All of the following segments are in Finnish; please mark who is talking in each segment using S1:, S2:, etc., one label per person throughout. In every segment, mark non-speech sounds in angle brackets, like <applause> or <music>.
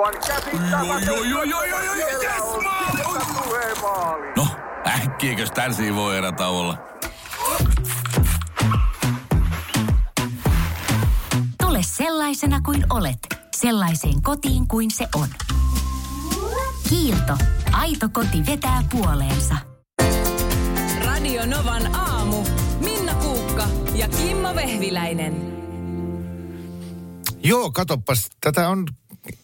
S1: Aivan käsittämätöntä.
S2: Oi, oi, oi, oi, oi, yes, maali! No, äkkiäkös tän voi erä olla?
S3: Tule sellaisena kuin olet, sellaiseen kotiin kuin se on. Kiilto. Aito koti vetää puoleensa.
S4: Radio Novan aamu. Minna Kuukka ja Kimmo Vehviläinen.
S5: Joo, katoppas, tätä on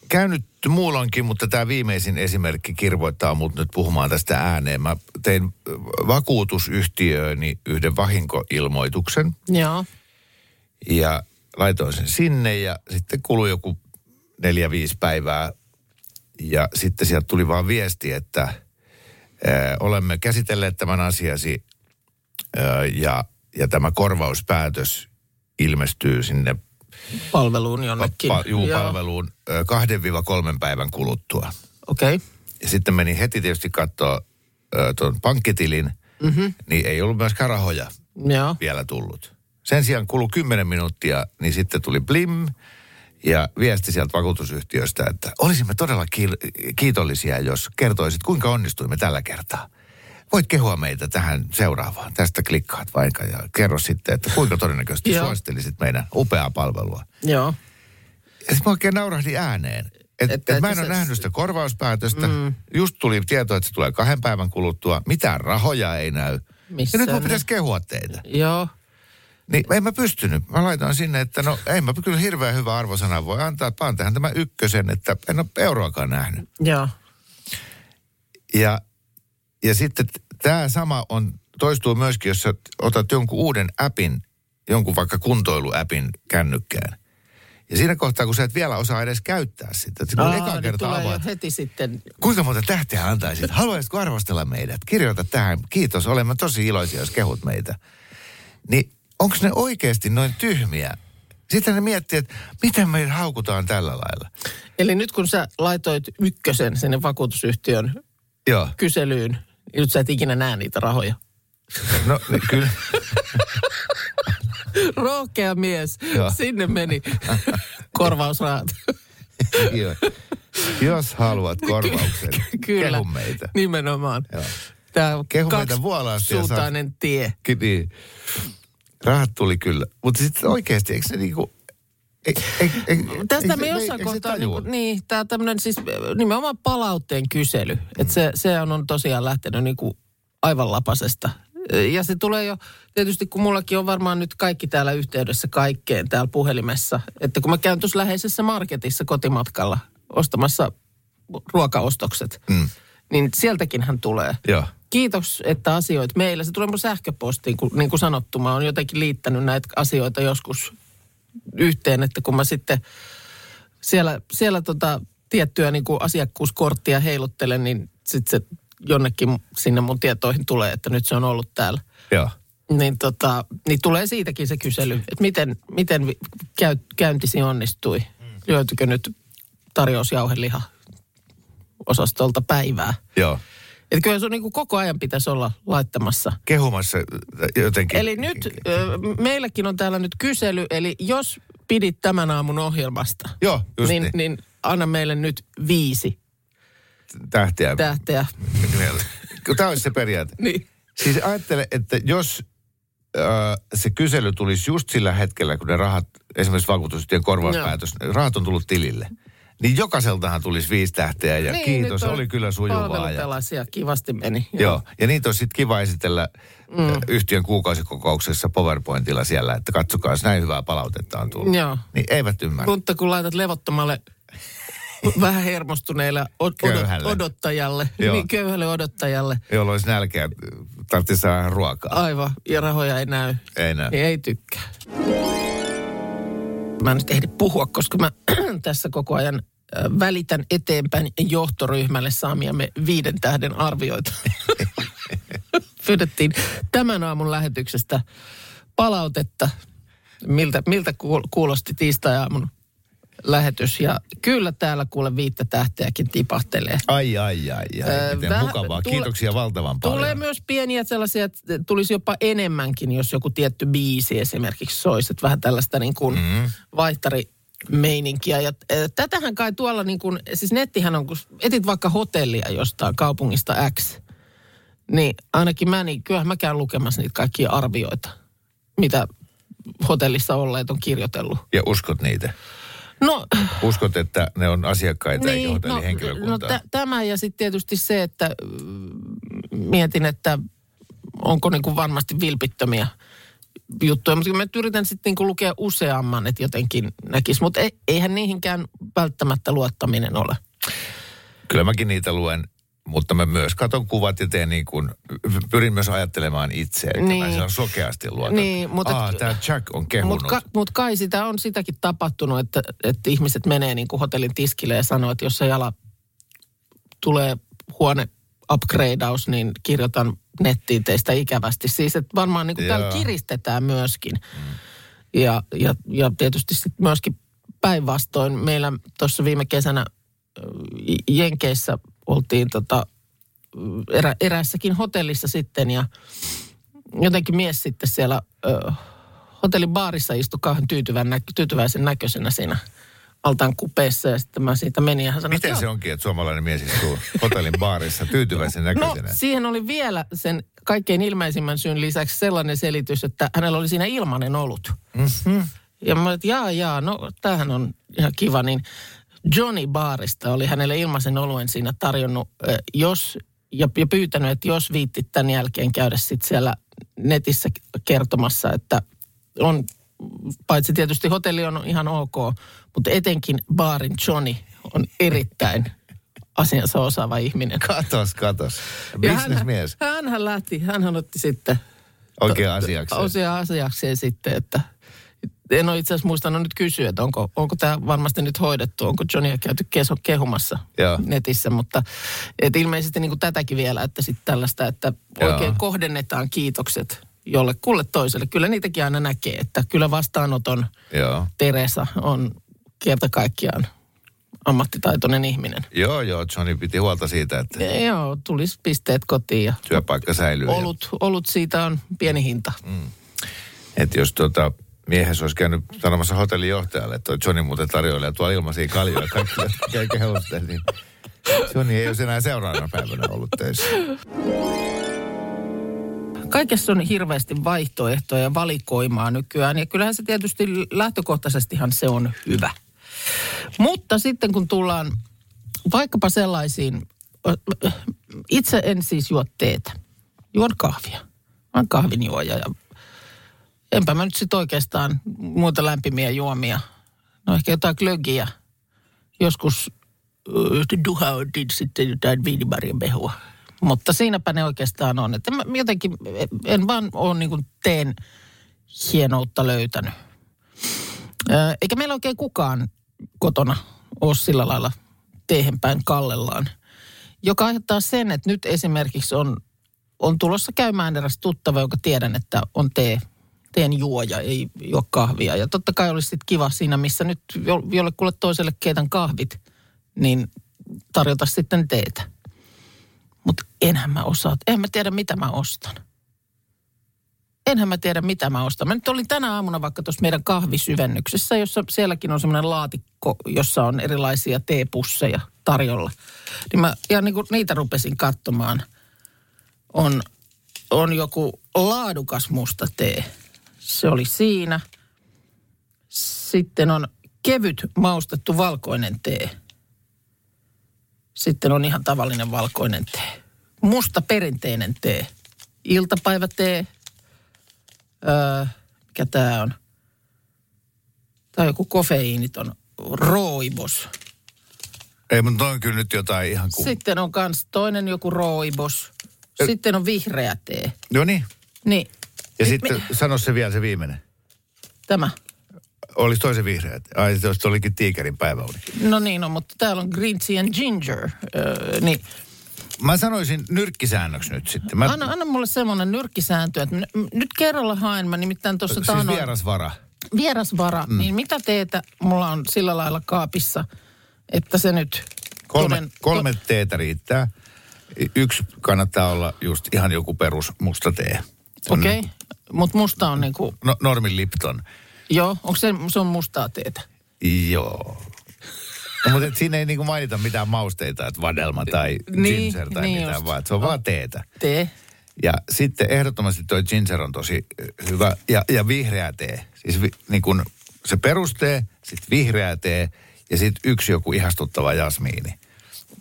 S5: käynyt muulloinkin, mutta tämä viimeisin esimerkki kirvoittaa mut nyt puhumaan tästä ääneen. Mä tein vakuutusyhtiööni yhden vahinkoilmoituksen
S6: Joo.
S5: ja laitoin sen sinne ja sitten kului joku neljä, viisi päivää ja sitten sieltä tuli vaan viesti, että ää, olemme käsitelleet tämän asiasi ää, ja, ja tämä korvauspäätös ilmestyy sinne
S6: Palveluun jonnekin.
S5: pa, juu,
S6: Joo.
S5: palveluun kahden viiva kolmen päivän kuluttua.
S6: Okei. Okay.
S5: Ja sitten meni heti tietysti katsoa tuon pankkitilin, mm-hmm. niin ei ollut myöskään rahoja
S6: Joo.
S5: vielä tullut. Sen sijaan kului 10 minuuttia, niin sitten tuli blim ja viesti sieltä vakuutusyhtiöstä, että olisimme todella kiitollisia, jos kertoisit, kuinka onnistuimme tällä kertaa. Voit kehua meitä tähän seuraavaan. Tästä klikkaat vaikka ja kerro sitten, että kuinka todennäköisesti suosittelisit meidän upeaa palvelua.
S6: Joo.
S5: Ja sitten mä oikein naurahdin ääneen. Et,
S6: Että-
S5: et, mä en ole
S6: se-
S5: nähnyt sitä korvauspäätöstä. Mm. Just tuli tieto, että se tulee kahden päivän kuluttua. Mitään rahoja ei näy. ja
S6: Missään
S5: nyt mun pitäisi kehua teitä.
S6: Joo.
S5: Niin en mä pystynyt. Mä laitoin sinne, että no ei mä kyllä hirveän hyvä arvosana voi antaa. Vaan tähän tämä ykkösen, että en ole euroakaan nähnyt.
S6: Joo.
S5: Ja, ja sitten tämä sama on, toistuu myöskin, jos sä otat jonkun uuden appin, jonkun vaikka kuntoiluäpin kännykkään. Ja siinä kohtaa, kun sä et vielä osaa edes käyttää sitä, että kun
S6: Aa,
S5: eka
S6: niin
S5: kerta
S6: tulee jo
S5: avaat,
S6: heti sitten.
S5: kuinka monta tähteä antaisit? Haluaisitko arvostella meidät? Kirjoita tähän. Kiitos, olemme tosi iloisia, jos kehut meitä. Niin onko ne oikeasti noin tyhmiä? Sitten ne miettii, että miten meitä haukutaan tällä lailla.
S6: Eli nyt kun sä laitoit ykkösen sinne vakuutusyhtiön
S5: Joo,
S6: kyselyyn, nyt sä et ikinä näe niitä rahoja.
S5: no kyllä. <laughs>
S6: Rohkea mies.
S5: Joo.
S6: Sinne meni <laughs> korvausrahat.
S5: Joo. Jos haluat korvauksen,
S6: Kyllä.
S5: kehu meitä.
S6: Nimenomaan.
S5: Joo.
S6: Tämä
S5: Kehu meitä
S6: suuntainen tie.
S5: Niin. Rahat tuli kyllä. Mutta sitten oikeasti, eikö se niinku...
S6: Tästä me jossain kohtaa, niin,
S5: tajua?
S6: kuin, niin tämä tämmöinen siis nimenomaan palautteen kysely. Mm. Että se, se on, on tosiaan lähtenyt niin kuin aivan lapasesta. Ja se tulee jo, tietysti kun mullakin on varmaan nyt kaikki täällä yhteydessä kaikkeen täällä puhelimessa. Että kun mä käyn tuossa läheisessä marketissa kotimatkalla ostamassa ruokaostokset,
S5: Mm.
S6: niin sieltäkin hän tulee.
S5: Joo.
S6: Kiitos, että asioit meillä. Se tulee mun sähköpostiin, kun, niin kuin sanottu, mä oon jotenkin liittänyt näitä asioita joskus yhteen, että kun mä sitten siellä, siellä tota tiettyä niin kuin asiakkuuskorttia heiluttelen, niin sitten se jonnekin sinne mun tietoihin tulee, että nyt se on ollut täällä.
S5: Joo.
S6: Niin, tota, niin tulee siitäkin se kysely, että miten, miten käy, käyntisi onnistui. Löytyykö nyt tarjousjauheliha osastolta päivää.
S5: Joo.
S6: Että kyllä sun niin koko ajan pitäisi olla laittamassa.
S5: Kehumassa jotenkin.
S6: Eli nyt meilläkin on täällä nyt kysely, eli jos pidit tämän aamun ohjelmasta,
S5: Joo, just
S6: niin,
S5: niin.
S6: niin anna meille nyt viisi
S5: Tähtiä.
S6: tähteä.
S5: Tämä olisi se periaate. <laughs>
S6: Niin.
S5: Siis ajattele, että jos äh, se kysely tulisi just sillä hetkellä, kun ne rahat, esimerkiksi vakuutusyhtiön korvauspäätös, ne rahat on tullut tilille, niin jokaiseltahan tulisi viisi tähteä ja
S6: niin,
S5: kiitos,
S6: on
S5: oli kyllä sujuvaa. Ja,
S6: kivasti meni.
S5: joo, ja niitä olisi sitten kiva esitellä mm. yhtiön kuukausikokouksessa PowerPointilla siellä, että katsokaa, jos näin hyvää palautetta on tullut.
S6: Joo.
S5: Niin eivät ymmärrä.
S6: Mutta kun laitat levottomalle <laughs> vähän hermostuneelle od-
S5: Köyhälle.
S6: odottajalle, <laughs>
S5: Joo.
S6: niin köyhälle odottajalle,
S5: Jolla olisi nälkeä, tarvitsisi saada ruokaa.
S6: aivan, ja rahoja ei näy,
S5: Ei näy.
S6: niin ei tykkää. Mä en nyt ehdi puhua, koska mä <clears throat> tässä koko ajan välitän eteenpäin johtoryhmälle saamiamme viiden tähden arvioita. <laughs> Pyydettiin tämän aamun lähetyksestä palautetta, miltä, miltä kuul- kuulosti tiistai-aamun lähetys. Ja kyllä täällä kuule viittä tähteäkin tipahtelee.
S5: Ai, ai, ai, ai.
S6: Öö,
S5: Miten
S6: vähän-
S5: mukavaa.
S6: tule-
S5: Kiitoksia valtavan paljon.
S6: Tulee myös pieniä sellaisia, että tulisi jopa enemmänkin, jos joku tietty biisi esimerkiksi soisi. Että vähän tällaista niin kuin mm. vaihtari, meininkiä. Ja äh, tätähän kai tuolla niin kuin, siis nettihän on, kun etit vaikka hotellia jostain kaupungista X, niin ainakin mä, niin kyllähän mä käyn lukemassa niitä kaikkia arvioita, mitä hotellissa olleet on kirjoitellut.
S5: Ja uskot niitä?
S6: No,
S5: Uskot, että ne on asiakkaita eikä
S6: no,
S5: hotellihenkilökuntaa?
S6: no tä- tämä ja sitten tietysti se, että mm, mietin, että onko niin kuin varmasti vilpittömiä juttuja. Mutta mä yritän sitten niin lukea useamman, että jotenkin näkisi. Mutta ei, eihän niihinkään välttämättä luottaminen ole.
S5: Kyllä mäkin niitä luen, mutta mä myös katon kuvat ja teen niin kuin, pyrin myös ajattelemaan itse, että niin. mä sen sokeasti luotan.
S6: Niin, mutta-
S5: Aa, tämä Jack on kehunut.
S6: Mutta ka, mut kai sitä on sitäkin tapahtunut, että, että ihmiset menee niin kuin hotellin tiskille ja sanoo, että jos se jala tulee huone upgradeaus, niin kirjoitan nettiin teistä ikävästi. Siis että varmaan niin kuin täällä kiristetään myöskin. Ja, ja, ja tietysti sitten myöskin päinvastoin. Meillä tuossa viime kesänä Jenkeissä oltiin tota, erä, eräässäkin hotellissa sitten ja jotenkin mies sitten siellä ö, hotellin baarissa istui kauhean tyytyvän nä- tyytyväisen näköisenä siinä altaan kupeessa ja sitten mä siitä menin ja hän sanoi,
S5: Miten se onkin, että suomalainen mies istuu hotellin baarissa tyytyväisen
S6: No,
S5: näköisenä?
S6: siihen oli vielä sen kaikkein ilmeisimmän syyn lisäksi sellainen selitys, että hänellä oli siinä ilmanen olut. Mm-hmm. Ja mä olin, että jaa, jaa, no tämähän on ihan kiva. Niin Johnny Baarista oli hänelle ilmaisen oluen siinä tarjonnut, jos, ja, ja pyytänyt, että jos viittit tämän jälkeen käydä sitten siellä netissä kertomassa, että on, paitsi tietysti hotelli on ihan ok, mutta etenkin baarin Johnny on erittäin asiansa osaava ihminen.
S5: Katos, katos. Bisnesmies.
S6: Hän, hänhän lähti, hän otti sitten
S5: Oikea asiaksi.
S6: osia asiakseen sitten, että en ole itse asiassa muistanut nyt kysyä, että onko, onko tämä varmasti nyt hoidettu, onko Johnia käyty keso, kehumassa
S5: Joo.
S6: netissä, mutta et ilmeisesti niin kuin tätäkin vielä, että sitten tällaista, että
S5: Joo.
S6: oikein kohdennetaan kiitokset jollekulle toiselle. Kyllä niitäkin aina näkee, että kyllä vastaanoton
S5: Joo.
S6: Teresa on kerta kaikkiaan ammattitaitoinen ihminen.
S5: Joo, joo, Johnny piti huolta siitä, että
S6: Ja joo, tulisi pisteet kotiin ja
S5: työpaikka säilyy. ja-
S6: olut, olut siitä on pieni hinta.
S5: Että jos tuota, miehessä olisi käynyt sanomassa hotellin johtajalle, että toi Johnny muuten tarjoilee tuolla ilmaisia kaljoja <laughs> käy kehusten, niin Johnny ei olisi enää seuraavana päivänä ollut töissä.
S6: Kaikessa on hirveästi vaihtoehtoja ja valikoimaa nykyään. Ja kyllähän se tietysti lähtökohtaisestihan se on hyvä. Mutta sitten kun tullaan vaikkapa sellaisiin, itse en siis juo teetä. Juon kahvia. Mä oon kahvinjuoja ja enpä mä nyt sitten oikeastaan muuta lämpimiä juomia. No ehkä jotain glögiä. Joskus ö, duha otin sitten jotain viinimarjan mehua. Mutta siinäpä ne oikeastaan on. Että mä jotenkin en vaan ole niin teen hienoutta löytänyt. Eikä meillä oikein kukaan kotona ole sillä lailla teehen päin kallellaan. Joka aiheuttaa sen, että nyt esimerkiksi on, on tulossa käymään eräs tuttava, joka tiedän, että on tee, teen juoja, ei juo kahvia. Ja totta kai olisi sit kiva siinä, missä nyt jo- jollekulle toiselle keitän kahvit, niin tarjota sitten teetä. Mutta enhän mä osaa, en mä tiedä mitä mä ostan. Enhän mä tiedä mitä mä ostan. Mä nyt olin tänä aamuna vaikka tuossa meidän kahvisyvennyksessä, jossa sielläkin on semmoinen laatikko, jossa on erilaisia teepusseja tarjolla. Niin mä ja niin kuin niitä rupesin katsomaan. On, on joku laadukas musta tee. Se oli siinä. Sitten on kevyt maustettu valkoinen tee. Sitten on ihan tavallinen valkoinen tee. Musta perinteinen tee. Iltapäivätee. Öö, mikä tää on? Tää on joku kofeiiniton rooibos.
S5: Ei, mutta on kyllä nyt jotain ihan kuin...
S6: Sitten on kans toinen joku rooibos. Sitten on vihreä tee.
S5: No niin.
S6: Niin,
S5: Ja
S6: Nyt
S5: sitten sano se vielä se viimeinen.
S6: tämä.
S5: Olisi toisen vihreät. Ai, se olikin tiikerin päiväuni.
S6: No niin, no, mutta täällä on green tea and ginger. Öö, niin,
S5: Mä sanoisin nyrkkisäännöksi nyt sitten. Mä,
S6: anna, anna mulle semmoinen nyrkkisääntö, että nyt kerralla haen. Mä nimittäin tuossa
S5: siis
S6: taannoin-
S5: vierasvara.
S6: vierasvara, mm. niin mitä teetä mulla on sillä lailla kaapissa, että se nyt...
S5: Kolme,
S6: toden-
S5: kolme teetä riittää. Yksi kannattaa olla just ihan joku perus musta tee.
S6: Okei, okay. mutta musta on niinku,
S5: No, Normin Lipton.
S6: joo, onko se, se on mustaa teetä?
S5: Joo. No, mutta et siinä ei niinku mainita mitään mausteita, että vadelma tai
S6: Niin,
S5: ginger tai
S6: niin
S5: mitään,
S6: just.
S5: vaan se on vaan teetä.
S6: Tee.
S5: Ja sitten ehdottomasti toi ginger on tosi ö, hyvä. Ja, ja vihreä tee. Siis vi, niin kun se perustee, sitten vihreä tee ja sitten yksi joku ihastuttava jasmiini.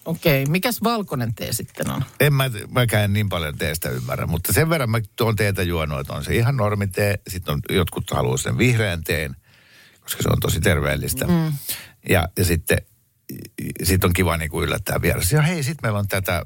S6: Okei, okay. mikäs valkoinen tee sitten on?
S5: En mä, mäkään niin paljon teestä ymmärrä, mutta sen verran mä tuon teetä juonut, että on se ihan normitee. Sitten on, jotkut haluaa sen vihreän teen, koska se on tosi terveellistä. Mm. Ja, ja sitten sit on kiva niin kuin yllättää vieressä. Ja hei, sitten meillä on tätä,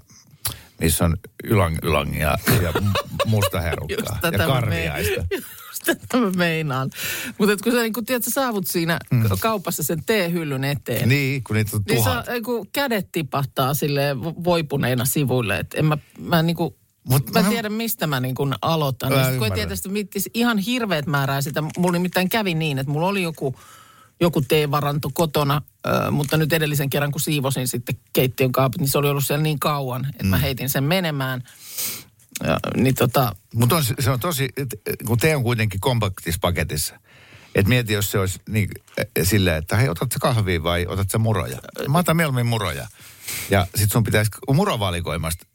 S5: missä on ylang, ylangia ja m- musta <laughs> herukkaa ja karviaista.
S6: Just tätä mä meinaan. Mutta kun sä, niin kun, tiedät, sä saavut siinä mm. kaupassa sen teehyllyn eteen.
S5: Niin, kun niitä on
S6: Niin
S5: tuhat.
S6: sä, kun kädet tipahtaa sille voipuneina sivuille, että en mä, mä niinku,
S5: Mut
S6: mä
S5: mä-
S6: tiedän mistä mä niin kuin aloitan.
S5: Mä
S6: sit kun tietysti mittis ihan hirveät määrää sitä. Mulla nimittäin kävi niin, että mulla oli joku, joku teevaranto kotona, äh, mutta nyt edellisen kerran kun siivosin sitten keittiön kaapit, niin se oli ollut siellä niin kauan, että mä heitin sen menemään. Ja, niin tota,
S5: Mutta se on tosi, kun tee on kuitenkin kompaktis paketissa. Et mieti, jos se olisi niin, äh, silleen, että hei, otat sä kahvia vai otat sä muroja? Mä otan mieluummin muroja. Ja sit sun pitäisi murovalikoimasta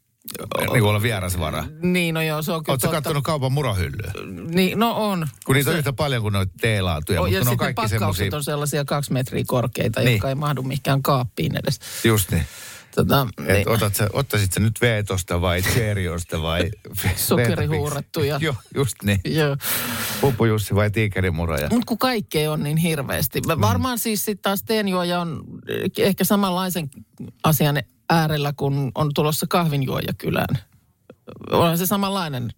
S5: niin olla vierasvara.
S6: niin no joo, se on kyllä
S5: Oletko kattonut kaupan murohyllyä?
S6: Niin, no on.
S5: Kun niitä on yhtä paljon kuin noita teelaatuja,
S6: Oh, ja
S5: on
S6: sitten
S5: kaikki
S6: pakkaukset
S5: semmoisia.
S6: on sellaisia kaksi metriä korkeita,
S5: Niin.
S6: jotka ei mahdu mihinkään kaappiin edes.
S5: Just niin.
S6: Tota,
S5: Et otat sä, ottaisit sä nyt Veetosta vai Cheeriosta vai... <laughs>
S6: Sokerihuurettuja.
S5: Joo, just niin.
S6: Joo.
S5: Pupu Jussi vai Tiikerimuroja.
S6: Mutta kun kaikkea on niin hirveästi. Mm. Varmaan siis sitten taas teenjuoja on eh, ehkä samanlaisen asian äärellä, kun on tulossa kahvinjuoja kylään. Onhan se samanlainen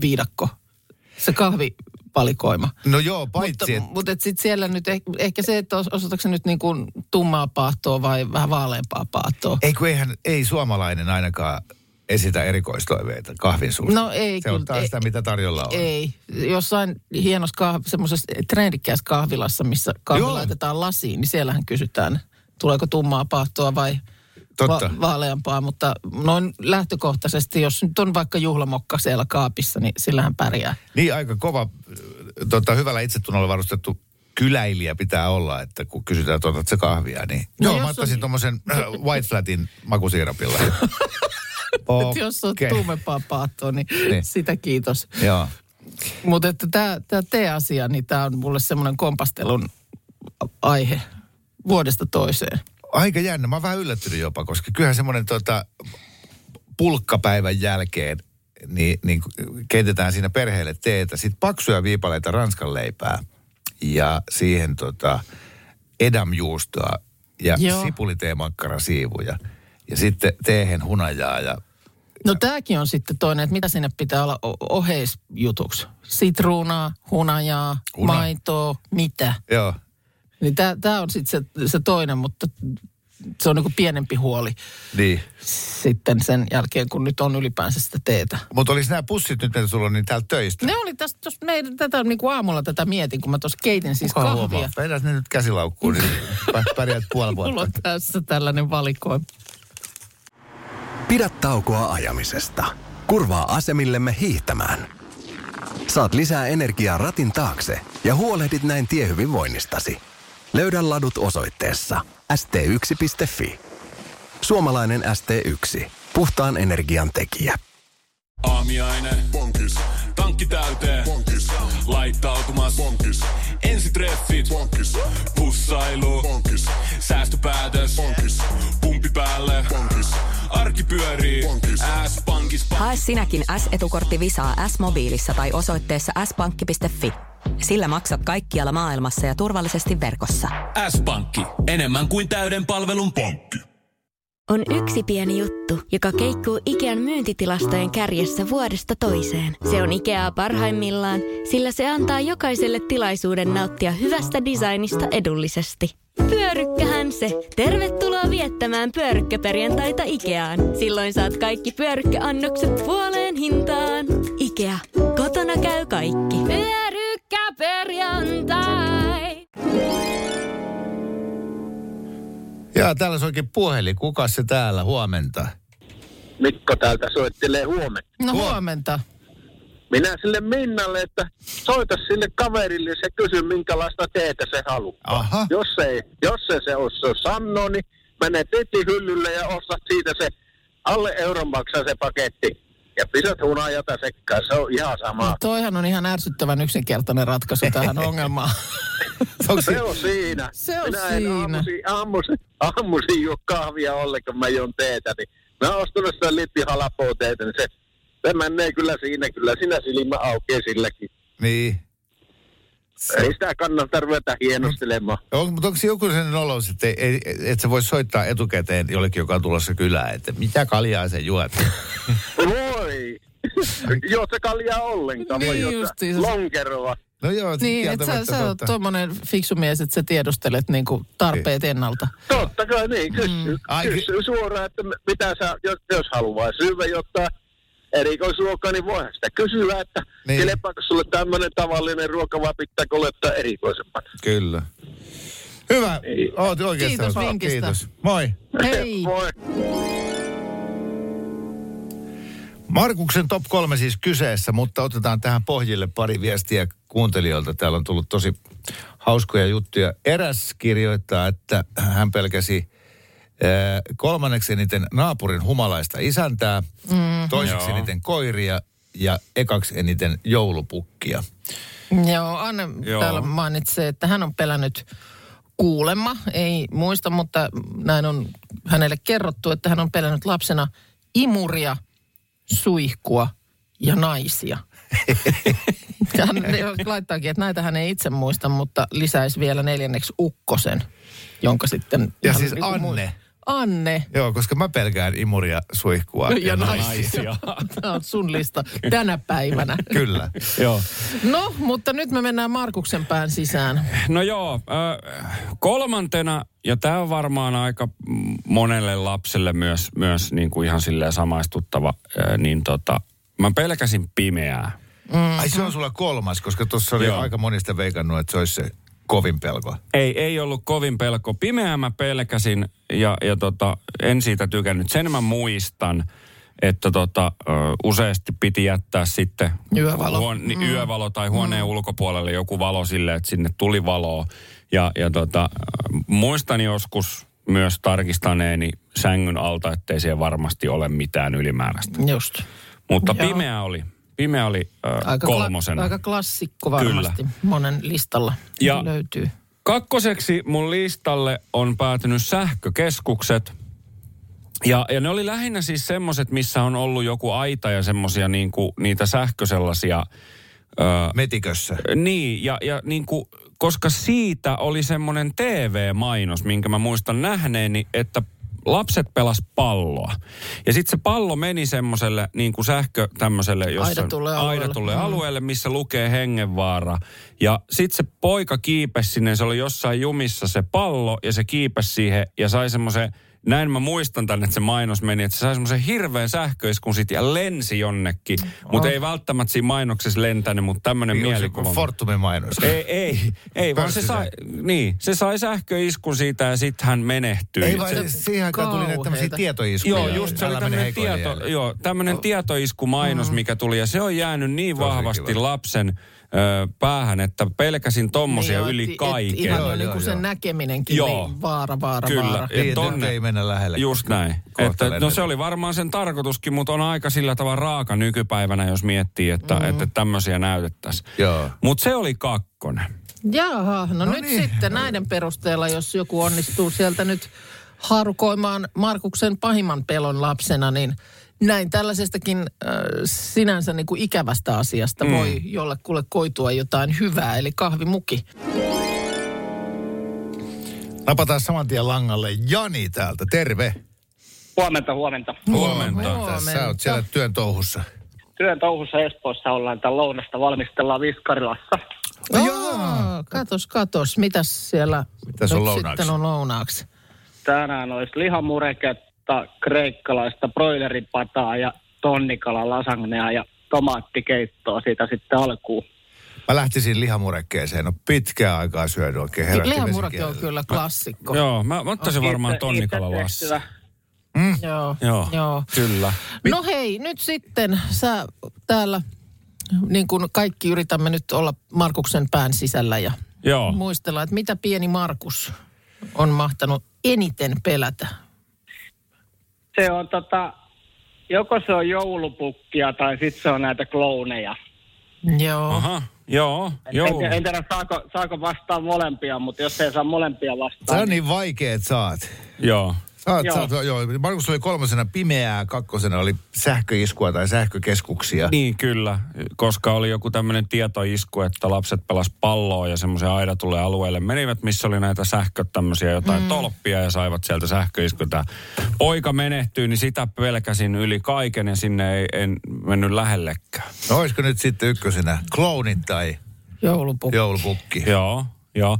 S6: viidakko, se kahvivalikoima.
S5: No joo, paitsi
S6: Mutta,
S5: että
S6: mutta et sit siellä nyt ehkä, ehkä se, että os- osoitatko se nyt niin kuin tummaa paahtoa vai vähän vaaleampaa paahtoa.
S5: Ei kun eihän, ei suomalainen ainakaan esitä erikoistoiveita kahvin suusta.
S6: No ei
S5: Se ottaa
S6: ei,
S5: sitä, mitä tarjolla on.
S6: Ei. Jossain hienossa kah- semmoisessa trendikkäässä kahvilassa, missä kahvi
S5: Joo.
S6: laitetaan lasiin, niin siellähän kysytään, tuleeko tummaa paahtoa vai
S5: Totta.
S6: va- vaaleampaa. Mutta noin lähtökohtaisesti, jos nyt on vaikka juhlamokka siellä kaapissa, niin sillähän pärjää.
S5: Niin aika kova, äh, tota, hyvällä itsetunnolla varustettu kyläilijä pitää olla, että kun kysytään, että se kahvia, niin...
S6: No
S5: joo, mä
S6: on-
S5: ottaisin tuommoisen äh, White Flatin makusiirapilla. <laughs>
S6: Okay. Jos on tuumempaa paahtoa, niin,
S5: Niin.
S6: sitä kiitos.
S5: Joo.
S6: Mutta että tämä tee-asia, niin tämä on mulle semmoinen kompastelun aihe vuodesta toiseen.
S5: Aika jännä. Mä oon vähän yllättynyt jopa, koska kyllähän semmoinen tota, pulkkapäivän jälkeen niin, niin keitetään siinä perheelle teetä. Sitten paksuja viipaleita ranskan leipää ja siihen tota, edamjuustoa ja
S6: Joo.
S5: sipuliteemakkarasiivuja. Ja sitten teehen hunajaa ja
S6: No tämäkin on sitten toinen, että mitä sinne pitää olla oheisjutuksi. Sitruunaa, hunajaa,
S5: Huna.
S6: maitoa, mitä.
S5: joo.
S6: Niin tämä on sitten se, se toinen, mutta se on niinku pienempi huoli
S5: Niin.
S6: sitten sen jälkeen, kun nyt on ylipäänsä sitä teetä.
S5: Mutta olisi nämä pussit nyt, mitä sulla on, niin täältä töistä.
S6: Ne oli tästä, tos, me, tätä niinku aamulla tätä mietin, kun mä tuossa keitin siis
S5: Kuka
S6: kahvia.
S5: huomaa? Ne nyt käsilaukkuun, niin pä- pärjäät puoli <laughs>
S6: Mulla
S5: vuotta.
S6: on tässä tällainen valikoima.
S7: Pidä taukoa ajamisesta. Kurvaa asemillemme hiihtämään. Saat lisää energiaa ratin taakse ja huolehdit näin tiehyvinvoinnistasi. Löydä ladut osoitteessa st1.fi. Suomalainen ST1. Puhtaan energian tekijä.
S8: Aamiaine. Bonkis. Tankki täyteen. Bonkis. Laittautumas. Bonkis. Ensitreffit. Bonkis. Pussailu. Bonkis. Säästöpäätös. Pyörii. S-pankis.
S9: Hae sinäkin S-etukortti Visaa S-mobiilissa tai osoitteessa s-pankki.fi. Sillä maksat kaikkialla maailmassa ja turvallisesti verkossa.
S8: S-pankki. Enemmän kuin täyden palvelun pankki.
S10: On yksi pieni juttu, joka keikkuu Ikean myyntitilastojen kärjessä vuodesta toiseen. Se on Ikeaa parhaimmillaan, sillä se antaa jokaiselle tilaisuuden nauttia hyvästä designista edullisesti. Pyörykkähän se! Tervetuloa viettämään pyörykkäperjantaita Ikeaan. Silloin saat kaikki pyörykkäannokset puoleen hintaan. Ikea. Kotona käy kaikki. Pyörykkäperjantai!
S5: Ja täällä soikin puhelin. Kuka se täällä? Huomenta.
S1: Mikko täältä soittelee huomenna.
S6: No
S5: Huo-
S6: huomenta.
S11: Minä sille Minnalle, että soita sille kaverille ja kysy, minkälaista teetä se haluaa.
S5: Aha.
S11: Jos ei, jos ei se ole se sanoo, niin mene hyllylle ja ostat siitä se alle euron maksaa se paketti. Ja pisät hunajata sekkaan, se on ihan sama.
S6: Toihan on ihan ärsyttävän yksinkertainen ratkaisu tähän <laughs> ongelmaan.
S11: se on siinä.
S6: Se on
S11: Minä
S6: siinä.
S11: aamuisin, aamuisin, aamuisin juo kahvia ollenkaan, mä juon teetä. Niin mä oon ostanut sitä lippi halapoa teetä, niin se, se menee kyllä siinä, kyllä siinä silmä aukeaa silläkin.
S5: Niin.
S11: Ei sitä kannata ruveta hienostelemaan.
S5: On, mutta onko joku sellainen olo, että ei, ei, et sä vois soittaa etukäteen jollekin, joka on tulossa kylään, että mitä kaljaa se juot? <laughs>
S11: Voi! <laughs> Joo, se kaljaa ollenkaan.
S6: Niin
S11: Voi juoda
S6: justiinsa.
S11: Lonkeroa.
S5: No joo,
S6: Niin, että sä, sä oot tuommoinen fiksu mies, että sä tiedustelet niinku tarpeet
S5: Niin.
S6: ennalta.
S11: Totta kai niin, kysy,
S6: Mm.
S5: Ai,
S11: kysy suoraan, että mitä sä, jos, jos haluaa syödä jotain erikoisruokaa, niin voihan sitä kysyä, että
S5: Niin.
S11: kelpaako sulle tämmöinen tavallinen ruoka vai pitääkö olettaa erikoisemman.
S5: Kyllä. Hyvä.
S11: Niin.
S5: Oot oikein
S6: Kiitos vinkistä.
S5: Kiitos. Moi.
S6: Hei! <laughs>
S11: Voi.
S5: Markuksen top kolme siis kyseessä, mutta otetaan tähän pohjille pari viestiä kuuntelijoilta. Täällä on tullut tosi hauskoja juttuja. Eräs kirjoittaa, että hän pelkäsi äh, kolmanneksi eniten naapurin humalaista isäntää, mm-hmm. toiseksi
S2: Joo.
S5: eniten koiria ja ekaksi eniten joulupukkia.
S6: Joo, Anne Joo. Täällä mainitsee, että hän on pelännyt kuulemma, ei muista, mutta näin on hänelle kerrottu, että hän on pelännyt lapsena imuria, suihkua ja naisia. Ja <laughs> hän laittaakin, että näitä hän ei itse muista, mutta lisäisi vielä neljänneksi ukkosen, jonka sitten...
S5: Ja siis Anne.
S6: muist- Anne
S5: Joo, koska mä pelkään imuria, suihkua ja,
S6: ja
S5: naisia.
S6: naisia. <laughs> Tämä on sun lista tänä päivänä. <laughs>
S5: Kyllä.
S2: Joo.
S6: No, mutta nyt me mennään Markuksen pään sisään.
S2: No joo, äh, kolmantena, ja tämä on varmaan aika monelle lapselle myös, myös niin kuin ihan silleen samaistuttava, äh, niin tota, mä pelkäsin pimeää.
S5: Mm. Ai se on sulla kolmas, koska tuossa oli
S2: Joo.
S5: aika monista veikannut, että se olisi se kovin pelko.
S2: Ei, ei ollut kovin pelko. Pimeää mä pelkäsin ja, ja tota, en siitä tykännyt. Sen mä muistan, että tota, ö, useasti piti jättää sitten
S6: Yövalo.
S2: Huon, niin yövalo tai huoneen ulkopuolelle joku valo sille, että sinne tuli valoa. Ja, ja tota, muistan joskus myös tarkistaneeni sängyn alta, ettei siellä varmasti ole mitään ylimääräistä.
S6: Just.
S2: Mutta
S6: Joo.
S2: pimeä oli. Pimeä oli ö,
S6: Aika,
S2: kolmosena.
S6: Kla- aika klassikko varmasti. Kyllä. Monen listalla
S2: Ja-
S6: löytyy.
S2: Kakkoseksi mun listalle on päätynyt sähkökeskukset. Ja, ja ne oli lähinnä siis semmoset, missä on ollut joku aita ja semmosia niinku, niitä sähkösellaisia... Öö,
S5: Metikössä.
S2: niin, ja, ja niinku, koska siitä oli semmoinen TV-mainos, minkä mä muistan nähneeni, että lapset pelas palloa. Ja sitten se pallo meni semmoiselle niin kuin sähkö tämmöiselle, jossa
S6: Aidatulle alueelle.
S2: aidatulle
S6: Mm.
S2: alueelle, missä lukee hengenvaara. Ja sitten se poika kiipesi sinne, se oli jossain jumissa se pallo ja se kiipesi siihen ja sai semmoisen, näin mä muistan tänne, että se mainos meni, että se sai semmoisen hirveän sähköiskun sit ja lensi jonnekin. Mutta ei välttämättä siinä mainoksessa lentänyt, mutta tämmöinen mielikuva.
S5: Fortumin mainos.
S2: Ei, ei, ei vaan se sai, niin, se sai sähköiskun siitä ja sitten hän menehtyi.
S5: Ei vaan
S2: Se-
S5: se, siihen aikaan tuli näitä tämmöisiä tietoiskuja.
S2: Joo, just se oli tämmöinen tieto, joo, tämmönen tietoiskumainos, mikä tuli, ja se on jäänyt niin
S5: Tosi
S2: vahvasti
S5: kiva.
S2: lapsen ö, päähän, että pelkäsin tommosia
S6: Niin,
S2: yli
S6: et- et
S2: kaiken.
S6: Ihan
S5: Joo,
S6: jo niin kuin sen
S5: joo.
S6: näkeminenkin,
S2: Joo.
S6: niin vaara, vaara,
S2: Kyllä.
S6: vaara.
S2: Ja
S5: Niin,
S2: tonne-
S5: ei mennä lähelle.
S2: Just näin. Että, no se oli varmaan sen tarkoituskin, mutta on aika sillä tavalla raaka nykypäivänä, jos miettii, että, mm. että tämmöisiä näytettäisiin. Mutta se oli kakkonen.
S6: Jaha, no,
S5: No
S6: nyt
S5: niin.
S6: sitten näiden perusteella, jos joku onnistuu sieltä nyt harukoimaan Markuksen pahimman pelon lapsena, niin näin tällaisestakin äh, sinänsä niin kuin ikävästä asiasta mm. voi jollekulle koitua jotain hyvää, eli kahvimuki.
S5: Napataan saman tien langalle Jani täältä. Terve.
S12: Huomenta, huomenta.
S2: Huomenta.
S5: Sä oot siellä työn touhussa.
S12: Työn touhussa Espoossa ollaan tämän lounasta valmistellaan Viskarilassa.
S6: Joo. Katos, katos, mitäs siellä
S5: Mitäs on lounaaksi?
S6: sitten on lounaaksi?
S12: Tänään olisi lihamureketta, kreikkalaista broileripataa ja tonnikala lasagnea ja tomaattikeittoa siitä sitten alkuun.
S5: Mä lähtisin lihamurekkeeseen. No pitkää aikaa syönyt oikein herätti
S6: Lihamurake on kyllä klassikko.
S2: Joo, mä, mä ottaisin varmaan
S12: Itse-
S2: tonnikala
S12: itse
S2: lassi.
S12: tehtyä.
S6: Joo.
S2: Joo,
S6: Joo.
S2: kyllä.
S6: No hei, nyt sitten sä täällä Niin kuin kaikki yritämme nyt olla Markuksen pään sisällä ja
S2: Joo.
S6: muistella, että mitä pieni Markus on mahtanut eniten pelätä.
S12: Se on tota, joko se on joulupukkia tai sitten se on näitä klouneja.
S6: Joo.
S2: Aha, joo, joo.
S12: En, en tiedä, saako, saako vastaa molempia, mutta jos ei saa molempia
S5: Se
S12: vastaan.
S5: on niin vaikea, että saat.
S2: Joo.
S5: Saat,
S12: Joo.
S5: saat, joo. Markus oli kolmosena pimeää, kakkosena oli sähköiskua tai sähkökeskuksia.
S2: Niin kyllä, koska oli joku tämmöinen tietoisku, että lapset pelas palloa ja semmoisen aidatulle alueelle menivät, missä oli näitä sähkö tämmöisiä jotain mm. tolppia ja saivat sieltä sähköiskuta. Poika menehtyy, niin sitä pelkäsin yli kaiken ja sinne ei en mennyt lähellekään.
S5: No olisiko nyt sitten ykkösenä kloonit tai
S6: Joulupukki.
S5: joulupukki?
S2: Joo, joo.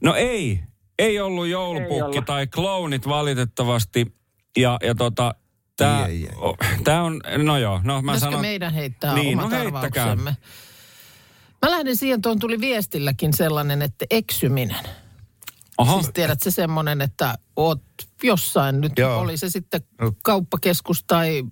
S2: No ei, ei ollut joulupukki
S12: ollut.
S2: tai klounit valitettavasti. Ja, ja tota, tää,
S5: Ai, ai, ai.
S2: o- tää on, no joo, no mä
S6: Pitäisikö
S2: sanon.
S6: meidän heittää
S2: Niin,
S6: omat
S2: no heittäkää.
S6: arvauksemme? Mä lähden siihen, tuon tuli viestilläkin sellainen, että eksyminen.
S2: Aha,
S6: Siis tiedät se semmoinen, että oot jossain nyt,
S5: Joo.
S6: oli se sitten kauppakeskus tai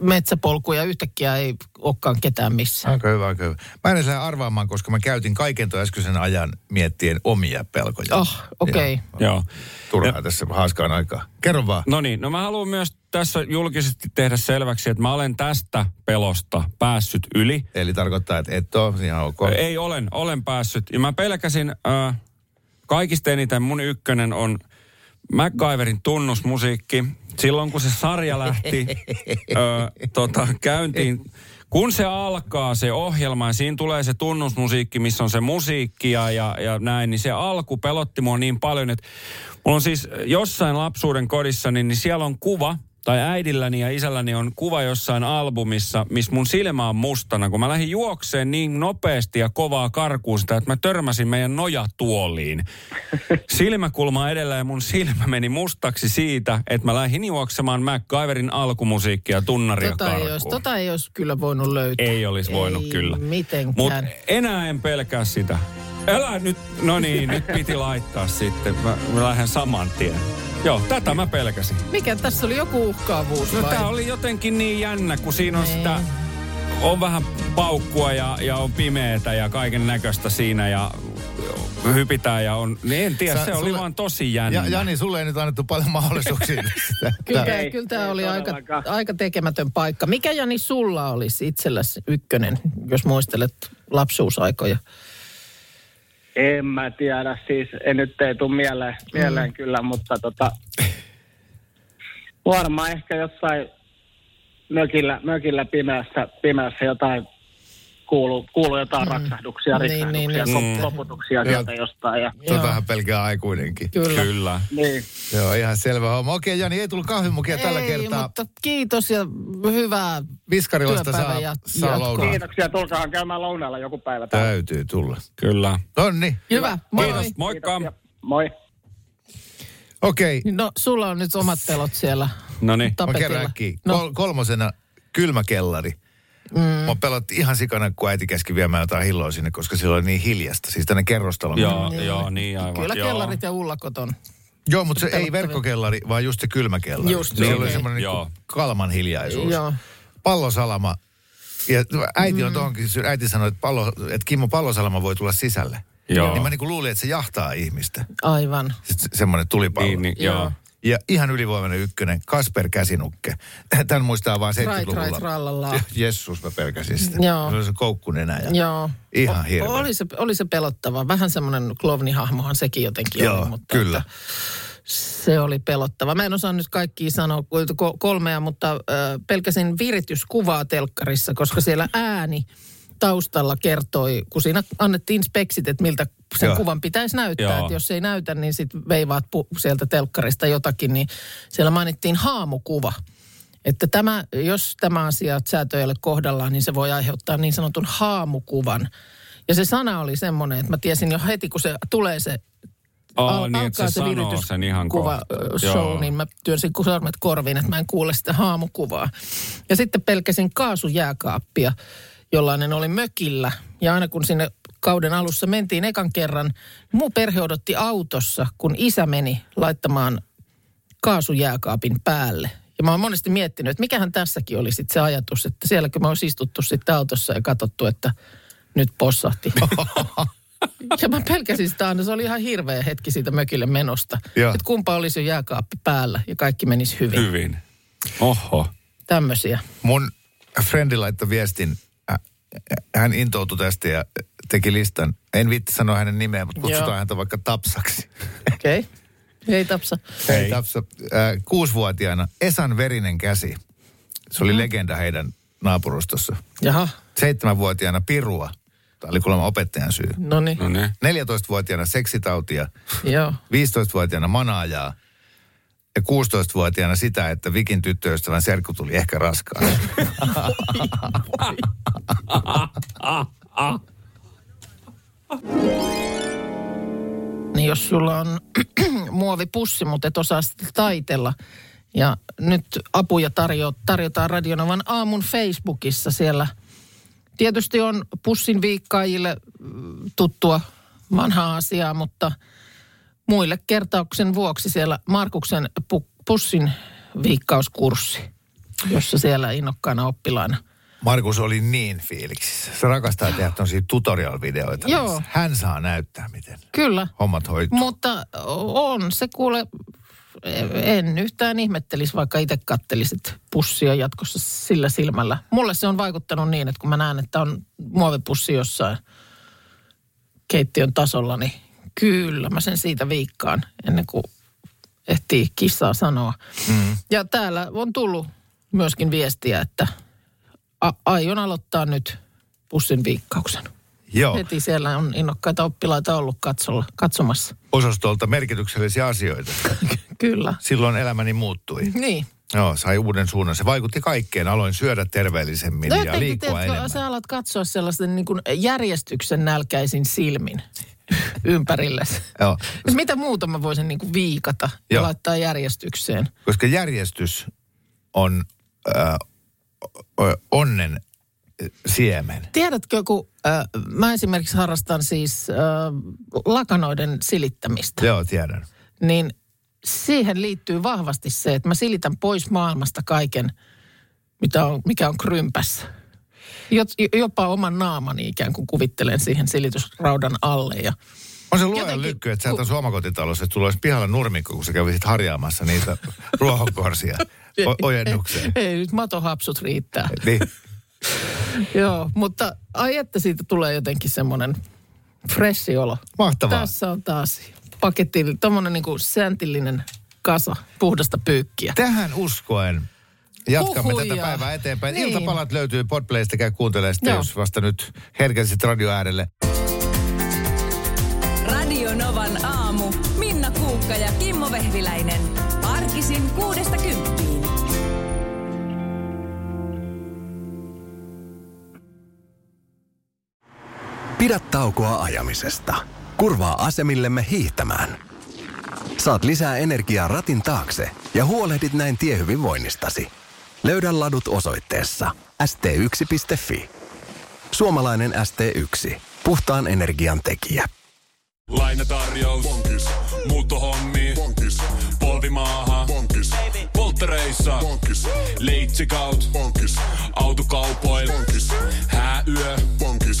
S6: metsäpolku ja yhtäkkiä ei olekaan ketään missään.
S5: Aika hyvä, aika hyvä. Mä en lähde arvaamaan, koska mä käytin kaiken tuon äskeisen ajan miettien omia pelkoja.
S6: Oh, okei. Okay.
S2: joo.
S5: Turhaa tässä haaskaan aikaa. Kerro vaan.
S2: No niin, no mä haluan myös tässä julkisesti tehdä selväksi, että mä olen tästä pelosta päässyt yli.
S5: Eli tarkoittaa, että et ole ihan ok.
S2: Ei, olen, olen päässyt. Ja mä pelkäsin, äh, kaikista eniten mun ykkönen on MacGyverin tunnusmusiikki. Silloin kun se sarja lähti äh, tota, käyntiin, kun se alkaa se ohjelma ja siinä tulee se tunnusmusiikki, missä on se musiikki ja, ja, ja näin, niin se alku pelotti mua niin paljon, että mulla on siis jossain lapsuuden kodissa, niin, niin siellä on kuva, tai äidilläni ja isälläni on kuva jossain albumissa, missä mun silmä on mustana, kun mä lähdin juokseen niin nopeasti ja kovaa karkuun sitä, että mä törmäsin meidän nojatuoliin. Silmäkulma edellä ja mun silmä meni mustaksi siitä, että mä lähdin juoksemaan MacGyverin alkumusiikkia tunnaria
S6: Tota, ei
S2: karkuun.
S6: olisi, tota ei olisi kyllä voinut löytää.
S2: Ei olisi voinut
S6: ei
S2: kyllä.
S6: mitenkään.
S2: Mutta enää en pelkää sitä. Älä nyt, no niin, nyt piti laittaa sitten. Mä, mä lähden saman tien. Joo, tätä mä pelkäsin.
S6: Mikä tässä oli joku uhkaavuus
S2: No
S6: vai?
S2: tää oli jotenkin niin jännä, kun siinä on
S6: Niin.
S2: sitä, on vähän paukkua ja, ja on pimeetä ja kaiken näköistä siinä ja hypitään ja on, niin en tiedä,
S5: Sä-
S2: se oli
S5: sulle-
S2: vaan tosi jännä.
S5: Ja, Jani, sulle ei nyt annettu paljon mahdollisuuksia. <laughs>
S6: Kyllä,
S5: Tää-
S12: Ei,
S6: kyllä tämä
S12: ei
S6: oli aika, aika tekemätön paikka. Mikä Jani sulla olisi itselläsi ykkönen, jos muistelet lapsuusaikoja?
S12: En mä tiedä, siis en nyt ei tule mieleen, mieleen mm. kyllä, mutta tota, varmaan ehkä jossain mökillä, mökillä pimeässä, pimeässä jotain kuuluu, kuuluu jotain mm. raksahduksia,
S6: Niin, niin,
S12: niin,
S6: niin.
S12: koputuksia sieltä jostain. Ja,
S5: Totahan pelkää aikuinenkin.
S6: Kyllä.
S2: Kyllä.
S12: niin.
S5: Joo, ihan selvä homma. Okei, Jani, ei tullut kahvimukia tällä
S6: Ei,
S5: kertaa.
S6: mutta kiitos ja hyvää
S5: Viskarilasta saa,
S6: ja-
S5: saa lounaan.
S12: Kiitoksia, tulkaahan käymään lounaalla joku päivä täällä.
S5: Täytyy tulla.
S2: Kyllä.
S5: Nonni,
S6: Hyvä, moi.
S2: Kiitos, moikka.
S12: Kiitoksia. Moi.
S5: okei.
S6: No, sulla on nyt omat pelot siellä
S2: No niin.
S5: Mä äkkiä.
S6: No,
S5: Kol- kolmosena kylmäkellari. Mm. Mä pelotti ihan sikana, kun äiti käski viemään jotain hilloa sinne, koska siellä oli niin hiljasta. Siis tänne kerrostalo.
S2: Joo, joo, niin aivan.
S6: kyllä
S2: joo.
S6: kellarit ja ullakot on.
S5: Joo, mutta se ei verkkokellari, vaan just se kylmäkellari.
S6: Just
S5: Siellä
S6: se,
S5: oli semmoinen niin kalman hiljaisuus.
S6: Joo.
S5: Pallosalama. Ja äiti on tohonkin, äiti sanoi, että, pallo, että Kimmo Pallosalama voi tulla sisälle.
S2: Joo.
S5: Niin mä niin luulin, että se jahtaa ihmistä.
S6: Aivan.
S5: Sitten se- semmoinen tulipallo.
S2: Niin, niin, joo.
S5: Ja ihan ylivoimainen ykkönen, Kasper Käsinukke. <laughs> Tän muistaa vaan
S6: Rait,
S5: 70-luvulla.
S6: rait, rallalla.
S5: Jessus, mä pelkäsin sitä.
S6: Joo.
S5: Se oli se koukkunenä. Ja
S6: Joo.
S5: Ihan
S6: O-
S5: hirveä.
S6: Oli se, oli se pelottava. Vähän semmoinen klovnihahmohan sekin jotenkin
S5: Joo,
S6: oli. Mutta
S5: kyllä.
S6: Että se oli pelottava. Mä en osaa nyt kaikkia sanoa kolmea, mutta pelkäsin virityskuvaa telkkarissa, koska siellä ääni taustalla kertoi, kun siinä annettiin speksit, että miltä sen
S5: Joo.
S6: kuvan pitäisi näyttää. Että jos ei näytä, niin sitten veivaat pu- sieltä telkkarista jotakin, niin siellä mainittiin haamukuva. Että tämä, jos tämä asia säätö ei ole kohdallaan, niin se voi aiheuttaa niin sanotun haamukuvan. Ja se sana oli semmoinen, että mä tiesin jo heti, kun se tulee se
S2: Aa,
S6: al-
S2: niin, että se sanoo sen ihan
S6: kuva
S2: kohta.
S6: show,
S2: Joo.
S6: niin mä työnsin sormet korviin, että mä en kuule sitä haamukuvaa. Ja sitten pelkäsin kaasujääkaappia, jollainen oli mökillä. Ja aina kun sinne kauden alussa mentiin ekan kerran, muu perhe odotti autossa, kun isä meni laittamaan kaasujääkaapin päälle. Ja mä oon monesti miettinyt, että mikähän tässäkin oli sitten se ajatus, että sielläkö me olisi istuttu sitten autossa ja katsottu, että nyt possahti. <laughs> ja mä pelkäsin sitä aina, se oli ihan hirveä hetki siitä mökille menosta. Että kumpa olisi jo jääkaappi päällä ja kaikki menisi hyvin.
S2: Hyvin. Oho.
S6: Tämmöisiä.
S5: Mun frendi laittoi viestin, hän intoutui tästä ja teki listan. En viitti sanoa hänen nimeä, mutta kutsutaan
S6: Joo.
S5: häntä vaikka Tapsaksi.
S6: Okei. Okay. Hei Tapsa.
S5: Hei Tapsa. Äh, kuusivuotiaana Esan verinen käsi. Se oli legenda heidän naapurustossa.
S6: Jaha,
S5: Seitsemänvuotiaana Pirua. Tämä oli kuulemma opettajan syy.
S6: no niin.
S2: No niin.
S5: 14-vuotiaana seksitautia.
S6: Joo.
S5: 15-vuotiaana manaajaa. Ja 16-vuotiaana sitä, että Vikin tyttöystävän serkku tuli ehkä raskaan.
S6: Niin jos sulla on <clears throat> muovipussi, mutta et osaa sitä taitella. Ja nyt apuja tarjo, tarjotaan Radionovan aamun Facebookissa siellä. Tietysti on pussin viikkaajille mm, tuttua vanhaa asiaa, mutta muille kertauksen vuoksi siellä Markuksen pu, pussin viikkauskurssi, jossa siellä innokkaana oppilaana.
S5: Markus oli niin fiiliksissä. Se rakastaa tehdä tosia tutorial-videoita.
S6: Joo.
S5: Hän saa näyttää, miten
S6: Kyllä,
S5: hommat hoituu.
S6: Mutta on se kuule, en yhtään ihmettelisi, vaikka itse kattelisit pussia jatkossa sillä silmällä. Mulle se on vaikuttanut niin, että kun mä näen, että on muovipussi jossain keittiön tasolla, niin kyllä mä sen siitä viikkaan ennen kuin ehtii kissaa sanoa. Mm. Ja täällä on tullut myöskin viestiä, että a- aion aloittaa nyt pussin viikkauksen.
S5: Joo.
S6: Heti siellä on innokkaita oppilaita ollut katsolla, katsomassa.
S5: Osastolta merkityksellisiä asioita. <laughs>
S6: Kyllä.
S5: Silloin elämäni muuttui.
S6: Niin.
S5: Joo, sai uuden suunnan. Se vaikutti kaikkeen. Aloin syödä terveellisemmin
S6: No
S5: ja liikkua enemmän.
S6: sä alat katsoa sellaisen niin kuin järjestyksen nälkäisin silmin <laughs> ympärillesi.
S5: Joo,
S6: Mitä muuta mä voisin niin kuin viikata ja
S5: Joo.
S6: laittaa järjestykseen?
S5: koska järjestys on äh, onnen siemen.
S6: Tiedätkö, kun äh, mä esimerkiksi harrastan siis äh, lakanoiden silittämistä,
S5: Joo, tiedän.
S6: niin siihen liittyy vahvasti se, että mä silitän pois maailmasta kaiken, mitä on, mikä on krympässä. Jot- Jopa oman naamani ikään kuin kuvittelen siihen silitysraudan alle ja
S5: On se luojan lykky, että sä et asu omakotitalossa, että sulla olisi pihalla nurmikko, kun sä kävisit harjaamassa niitä <laughs> ruohonkorsia o- ojennukseen.
S6: Ei, ei nyt matohapsut riittää.
S5: Niin. <laughs>
S6: Joo, mutta ai että siitä tulee jotenkin semmoinen freshi olo.
S5: Mahtavaa.
S6: Tässä on taas paketti, tommonen niinku säntillinen kasa puhdasta pyykkiä.
S5: Tähän uskoen jatkamme
S6: Huhuja.
S5: tätä päivää eteenpäin.
S6: Niin.
S5: Iltapalat löytyy Podplaysta, käy kuuntelemaan sitä,
S6: Joo.
S5: jos vasta nyt herkäsit radio äärelle.
S4: Radio Novan aamu. Minna Kuukka ja Kimmo Vehviläinen. Arkisin kuudesta kymppiin.
S7: Pidä taukoa ajamisesta. Kurvaa asemillemme hiihtämään. Saat lisää energiaa ratin taakse ja huolehdit näin tiehyvinvoinnistasi. Löydä ladut osoitteessa st1.fi. Suomalainen ST1. Puhtaan energian tekijä.
S8: Lainatarjous. Bonkis. Muuttohommi. Bonkis. Polvimaaha. Bonkis. Polttereissa. Bonkis. Leitsikaut. Bonkis. Autokaupoil. Bonkis. Hääyö. Bonkis.